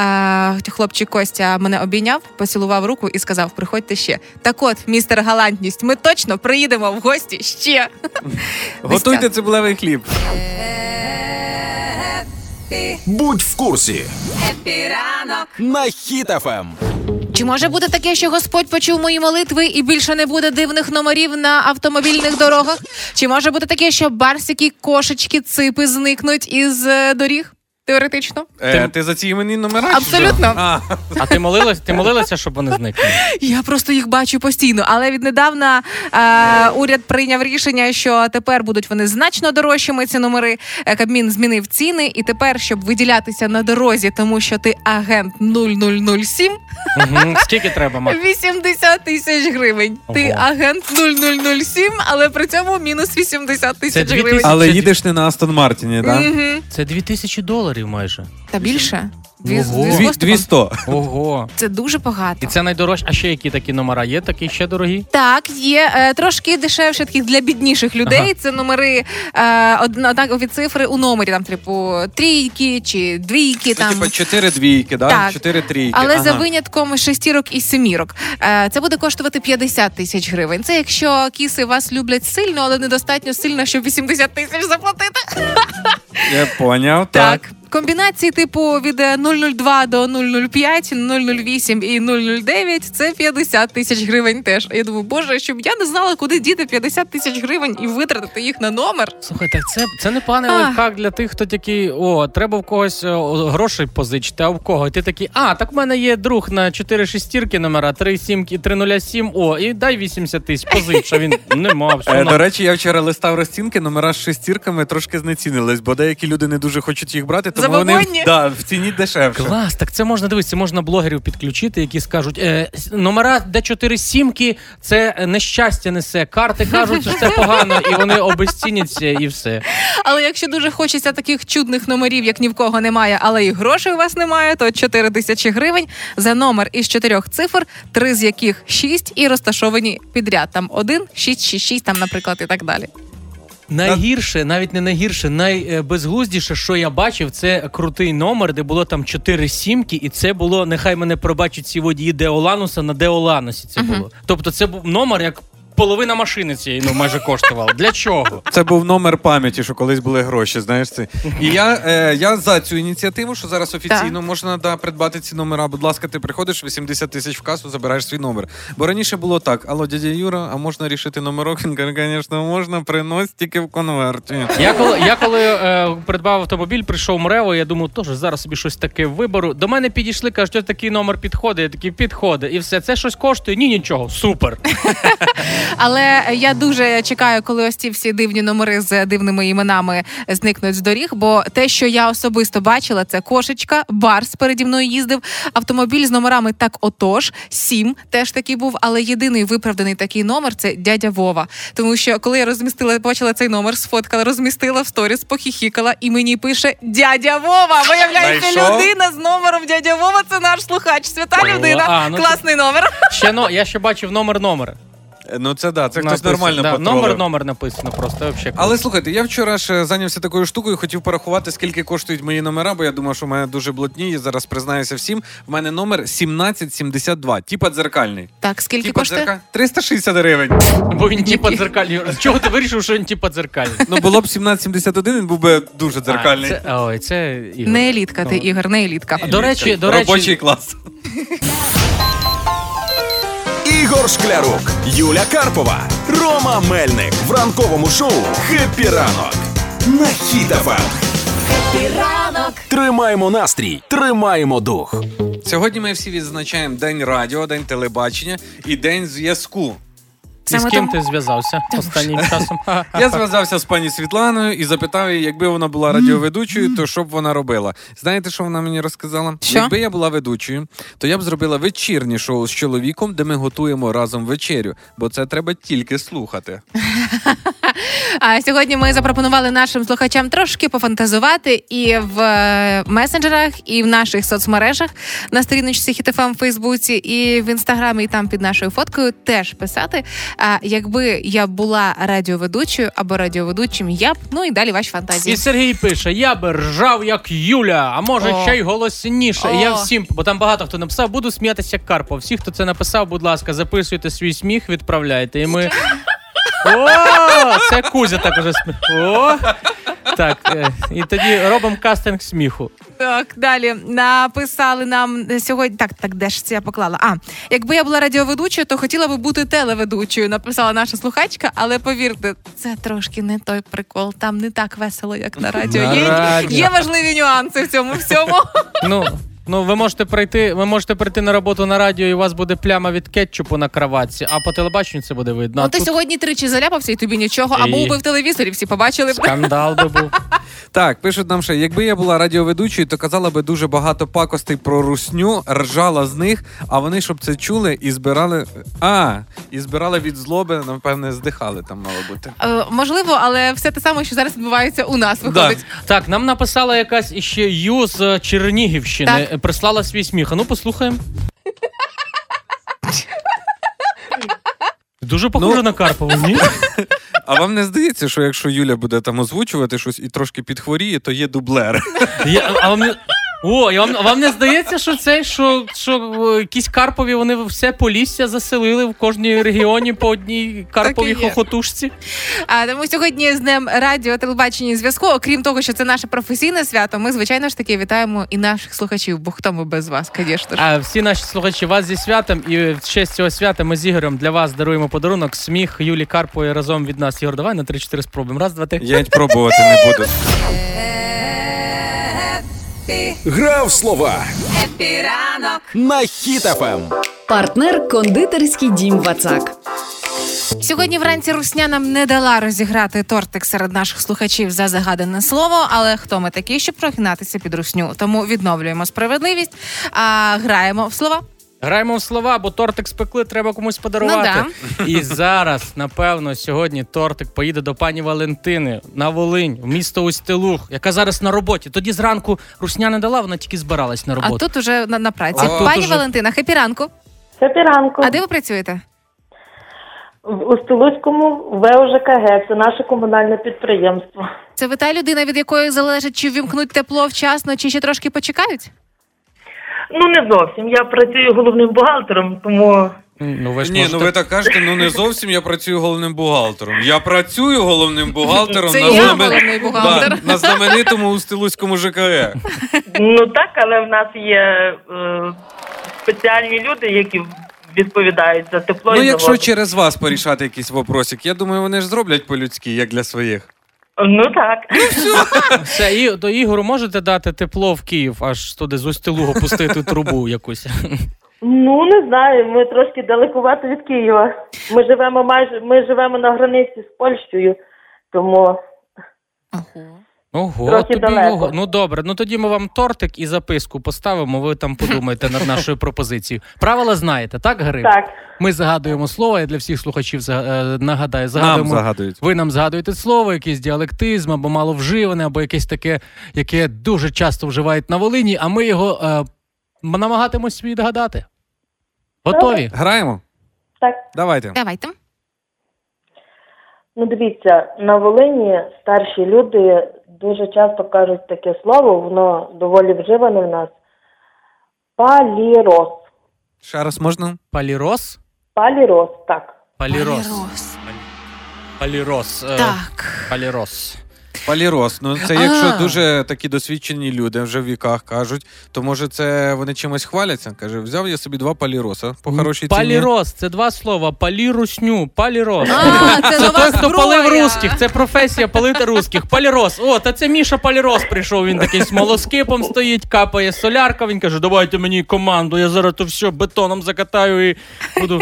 е, хлопчик Костя мене обійняв, поцілував руку і сказав: Приходьте ще. Так от, містер галантність, ми точно приїдемо в гості ще. Готуйте цибулевий хліб. Будь в курсі Хеппі ранок. на Хіт-ФМ. Чи може бути таке, що Господь почув мої молитви і більше не буде дивних номерів на автомобільних дорогах? Чи може бути таке, що барсики, кошечки, ципи зникнуть із е, доріг? Теоретично, Е, ти за ці іменні номера? Абсолютно. А, а ти молилась, ти молилася, щоб вони зникли? я просто їх бачу постійно. Але віднедавна е, уряд прийняв рішення, що тепер будуть вони значно дорожчими. Ці номери Е, Кабмін змінив ціни, і тепер, щоб виділятися на дорозі, тому що ти агент 0007, Угу. Скільки треба мати? 80 тисяч гривень. Ти Ого. агент 0007, але при цьому мінус 80 тисяч гривень. але їдеш не на Астон Мартіні, так? Мгм. Це дві тисячі доларів майже. Та більше. Дві, Ого. дві Дві, сто. Ого. Це дуже багато. І це найдорожче. А ще які такі номера? Є такі ще дорогі? Так, є е, трошки дешевше таких для бідніших людей. Ага. Це номери е, одна- однакові цифри у номері, там, типу, трійки чи двійки. Це Там. типа чотири двійки, да? Так. чотири трійки. Але ага. за винятком шестірок і семірок. Е, Це буде коштувати 50 тисяч гривень. Це якщо кіси вас люблять сильно, але недостатньо сильно, щоб 80 тисяч заплатити. Я поняв, так. Так. Комбінації типу від е, 002 до 005, 008 і 009 – це 50 тисяч гривень теж. Я думаю, боже, щоб я не знала, куди діти 50 тисяч гривень і витратити їх на номер. Слухай, так це, це непоганий Ах. лайфхак для тих, хто такий, о, треба в когось о, грошей позичити, а в кого? І ти такий, а, так в мене є друг на 4 шестірки номера, 3 сімки, 307, о, і дай 80 тисяч, позич, а він нема, все. Е, до речі, я вчора листав розцінки, номера з шестірками трошки знецінились, бо деякі люди не дуже хочуть їх брати, тому вони Забобонні? да, в ціні дешевше. Клас, так це можна дивитися, можна блогерів підключити, які скажуть, е, с- номера, де 4 сімки, це нещастя несе. Карти кажуть, що це погано, і вони обезціняться, і все. Але якщо дуже хочеться таких чудних номерів, як ні в кого немає, але і грошей у вас немає, то 4 тисячі гривень за номер із чотирьох цифр, три з яких 6 і розташовані підряд. Там 1, 6, 6, 6, там, наприклад, і так далі. Найгірше, навіть не найгірше, найбезглуздіше, що я бачив, це крутий номер, де було там чотири сімки, і це було, нехай мене пробачать ці водії Деолануса на Деоланусі. Це було. Тобто, це був номер як половина машини цієї ну, майже коштувала. Для чого? Це був номер пам'яті, що колись були гроші. Знаєш це. І я, е, я за цю ініціативу, що зараз офіційно можна да, придбати ці номера. Будь ласка, ти приходиш 80 тисяч в касу, забираєш свій номер. Бо раніше було так: алло, дядя Юра, а можна рішити номерок? Він каже, звісно, можна, принось тільки в конверті. Я коли, я коли е, придбав автомобіль, прийшов Мрево, я думав, теж зараз собі щось таке виберу. До мене підійшли, кажуть, такий номер підходить, я такий підходить. І все, це щось коштує? Ні, нічого, супер. Але я дуже чекаю, коли ось ці всі дивні номери з дивними іменами зникнуть з доріг. Бо те, що я особисто бачила, це кошечка, барс переді мною їздив. Автомобіль з номерами так отож, сім теж такий був. Але єдиний виправданий такий номер це дядя Вова. Тому що коли я розмістила, бачила цей номер, сфоткала, розмістила в сторіс, похіхікала, і мені пише дядя Вова. Виявляється, людина з номером дядя Вова. Це наш слухач. Свята людина. а, ну Класний номер. Ще но, я ще бачив номер номер. Ну це да, це хтось Написано, нормально да, потролив. Номер номер написано просто. Вообще. Але слухайте, я вчора ж зайнявся такою штукою, хотів порахувати, скільки коштують мої номера, бо я думав, що в мене дуже блатні. Я зараз признаюся всім. В мене номер 1772, типа дзеркальний. Так, скільки Типа коштує? дзерка 360 гривень. Бо він типа дзеркальний. З чого ти вирішив, що він типа дзеркальний? Ну було б 1771, він був би дуже дзеркальний. А, це, ой, це Ігор. Не елітка, ти Ну. Ігор, не елітка. До речі, до речі, Робочий клас. Ігор Шклярук, Юля Карпова, Рома Мельник в ранковому шоу «Хеппі ранок» на Хіт-ФМ. Тримаємо настрій, тримаємо дух. Сьогодні ми всі відзначаємо День радіо, День телебачення і День зв'язку. І з ким тому- ти зв'язався останнім часом? Я зв'язався з пані Світланою і запитав її, якби вона була радіоведучою, то що б вона робила. Знаєте, що вона мені розказала? Що? Якби я була ведучою, то я б зробила вечірнє шоу з чоловіком, де ми готуємо разом вечерю, бо це треба тільки слухати. А сьогодні ми запропонували нашим слухачам трошки пофантазувати і в е, месенджерах, і в наших соцмережах на сторіночці Хітофам в Фейсбуці, і в інстаграмі, і там під нашою фоткою теж писати. А якби я була радіоведучою або радіоведучим, я б ну і далі ваші фантазії. І Сергій пише: я би ржав як Юля, а може О. ще й голосніше. О. Я всім, бо там багато хто написав, буду сміятися як Карпов. Всі, хто це написав, будь ласка, записуйте свій сміх, відправляйте. І ми. О, це Кузя так уже сміх. О! Так, е, і тоді робимо кастинг сміху. Так, далі написали нам сьогодні. Так, так, де ж це я поклала? А якби я була радіоведучою, то хотіла би бути телеведучою. Написала наша слухачка, але повірте, це трошки не той прикол. Там не так весело, як на радіо. На є, радіо. є важливі нюанси в цьому всьому. Ну, ну ви можете прийти, ви можете прийти на роботу на радіо, і у вас буде пляма від кетчупу на кроватці, а по телебаченню це буде видно. Ну ти тут сьогодні тричі заляпався, і тобі нічого, а І- був би в телевізорі, всі побачили б. скандал би був. Так, пишуть нам ще, якби я була радіоведучою, то казала би дуже багато пакостей про русню, ржала з них, а вони, щоб це чули, і збирали. А, і збирали від злоби, напевне, здихали там, мало бути. Е, можливо, але все те саме, що зараз відбувається у нас, виходить. Так, нам написала якась іще Ю з Чернігівщини. Так. Прислала свій сміх. А ну послухаємо. Дуже похоже Ну. на Карпову, ні? А вам не здається, що якщо Юля буде там озвучувати щось і трошки підхворіє, то є дублер? Я, а вам не... О, я вам, вам не здається, що це, що, що е, якісь Карпові вони все полісся заселили в кожній регіоні по одній Карповій і хохотушці? А тому сьогодні з Днем радіо, телебачення і зв'язку. Окрім того, що це наше професійне свято, ми звичайно ж таки вітаємо і наших слухачів, бо хто ми без вас, звісно ж. А всі наші слухачі, вас зі святом, і в честь цього свята ми з Ігорем для вас даруємо подарунок. Сміх Юлі Карпової разом від нас. Ігор, давай на 3-4 спробуємо. Раз, два, три. Я пробувати не буду. Гра в слова Хеппі ранок. на Хіт-ФМ. Партнер кондитерський дім Вацак. Сьогодні вранці Русня нам не дала розіграти тортик серед наших слухачів за загадане слово. Але хто ми такі, щоб прогинатися під русню? Тому відновлюємо справедливість, а граємо в слова. Граємо в слова, бо тортик спекли, треба комусь подарувати. Ну І зараз, напевно, сьогодні тортик поїде до пані Валентини на Волинь, в місто Устилух, яка зараз на роботі. Тоді зранку русня не дала, вона тільки збиралась на А роботу. тут уже на, на праці. А тут Пані уже- Валентина, хепі ранку. Хепі ранку. А де ви працюєте? В Устилуцькому ВОЖКГ, це наше комунальне підприємство. Це ви та людина, від якої залежить, чи ввімкнуть тепло вчасно, чи ще трошки почекають? Ну не зовсім. Я працюю головним бухгалтером, тому Ну ви ж Ні, можете... ну ви так кажете, ну не зовсім я працюю головним бухгалтером. Я працюю головним бухгалтером Це на, я знамен- головний бухгалтер. Да, на знаменитому Устилуцькому ЖКЕ. Ну так, але в нас є е, спеціальні люди, які відповідають за тепло Ну, і якщо воду. через вас порішати якийсь вопросик, я думаю, вони ж зроблять по-людськи, як для своїх. Ну так. Все, і до Ігору можете дати тепло в Київ, аж туди з Устилугу пустити трубу якусь. Ну не знаю, ми трошки далекувато від Києва. Ми живемо майже ми живемо на границі з Польщею, тому Ого, Трохи тобі далеко. ого. Ну добре, ну тоді ми вам тортик і записку поставимо. Ви там подумаєте над нашою пропозицією. Правила знаєте, так, Гриб? так. Ми загадуємо слово. Я для всіх слухачів е, нагадаю. Нам загадують. Ви нам згадуєте слово, якийсь діалектизм або маловживане, або якесь таке, яке дуже часто вживають на Волині, а ми його е, намагатимось відгадати. Готові? Граємо? Так. Давайте. Давайте. Ну дивіться, на Волині старші люди дуже часто кажуть таке слово, воно доволі вживане в нас. Палірос. Ще раз можна? Палірос? Палірос, так. Палірос. Палірос. Палірос. е, Так. Палірос. Палірос. Ну це А. якщо дуже такі досвідчені люди вже в віках кажуть, то може це вони чимось хваляться. Каже, взяв я собі два паліроса по хорошій ціні. Палірос це два слова. Палірусню, палірос. А, це нова той, хто палив русських, це професія палити русських. Палірос. О, та це Міша Палірос прийшов. Він такий з молоскипом стоїть, капає солярка. Він каже: давайте мені команду, я зараз то все бетоном закатаю і буду.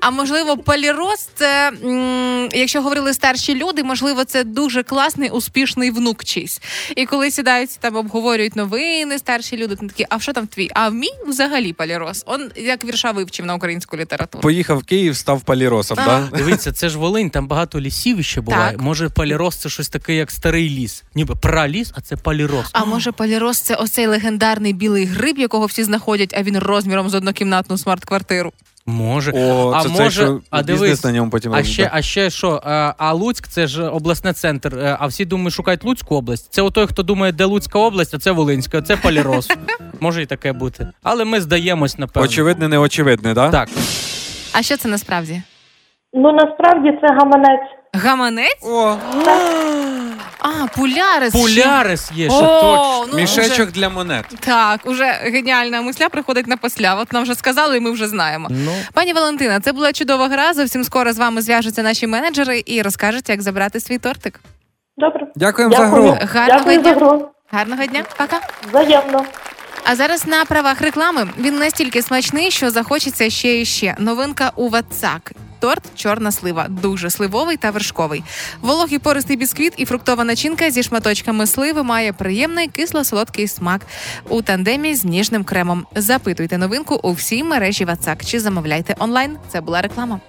А можливо, полірос це, м, якщо говорили старші люди, можливо, це дуже класний, успішний внук чийсь. І коли сідають там обговорюють новини, старші люди, там такі, а що там твій? А мій взагалі полірос. Он як вірша вивчив на українську літературу. Поїхав в Київ, став паліросом. Да? Дивіться, це ж Волинь, там багато лісів ще буває. Так. Може, палірос це щось таке, як старий ліс. Ніби праліс, а це палірос. А може, полірос це оцей легендарний білий гриб, якого всі знаходять, а він розміром з однокімнатну смарт-квартиру. Може. О, а це може, цей, що а дивись, на ньому потім А ще, а ще що? А, а Луцьк це ж обласний центр. е, А всі думають, шукають Луцьку область. Це отой, хто думає, де Луцька область, а це Волинська, а це Палірос. Може і таке бути. Але ми здаємось, напевно. Очевидне, неочевидне, да? Так. А що це насправді? Ну насправді це гаманець. Гаманець? О, А, пулярис. Пулярис є, що точно. ну, мішечок вже- для монет. Так, уже геніальна мисля приходить на посля. От нам вже сказали, і ми вже знаємо. Ну, Пані Валентина, це була чудова гра. Зовсім скоро з вами зв'яжуться наші менеджери і розкажуть, як забрати свій тортик. Добре. Дякуємо за гру. Гарного Дякую дня. за гру. Гарного дня, пока. Взаємно. А зараз на правах реклами він настільки смачний, що захочеться ще і ще. Новинка у Вацак. Торт чорна слива, дуже сливовий та вершковий. Вологий пористий бісквіт і фруктова начинка зі шматочками сливи має приємний кисло-солодкий смак у тандемі з ніжним кремом. Запитуйте новинку у всій мережі Вацак чи замовляйте онлайн. Це була реклама.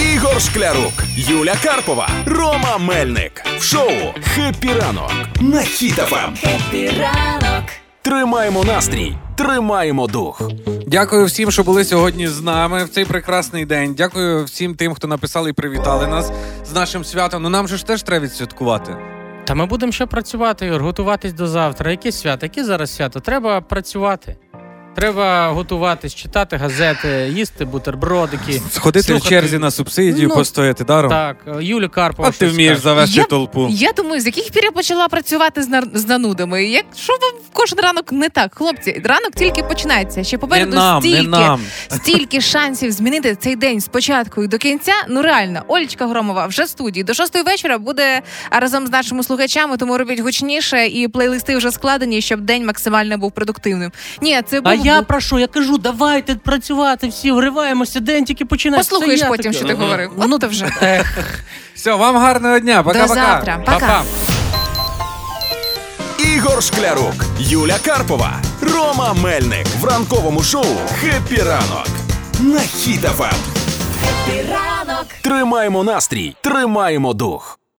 Ігор Шклярук, Юля Карпова, Рома Мельник. В шоу «Хеппі ранок» на Хіт-ФМ. Тримаємо настрій, тримаємо дух. Дякую всім, що були сьогодні з нами в цей прекрасний день. Дякую всім тим, хто написали і привітали нас з нашим святом. Ну нам же ж теж треба відсвяткувати. та ми будемо ще працювати, готуватись до завтра. Яке свято? Яке зараз свято? Треба працювати. Треба готуватись, читати газети, їсти бутербродики. Сходити в черзі на субсидію, Ну, постояти, даром. Так, Юлю Карпова. От ти вмієш завести толпу. Я думаю, з яких пір я почала працювати з, нар- з нанудами. Як що вам кожен ранок не так, хлопці? Ранок тільки починається. Ще Не попереду нам, не стільки, нам. стільки шансів змінити цей день спочатку і до кінця. Ну реально, Олечка Громова вже в студії. До шостої вечора буде разом з нашими слухачами, тому робіть гучніше і плейлисти вже складені, щоб день максимально був продуктивним. Ні, це був я про що? Я кажу, давайте працювати, всі вриваємося, день тільки починається. послухаєш Це я потім, таке. що ти говорив. Ну, то вже. Все, вам гарного дня. Пока-пока. До завтра. Пока. Ігор Шклярук, Юля Карпова, Рома Мельник в ранковому шоу «Хеппі ранок» на Хіт-ФМ. Тримаємо настрій, тримаємо дух.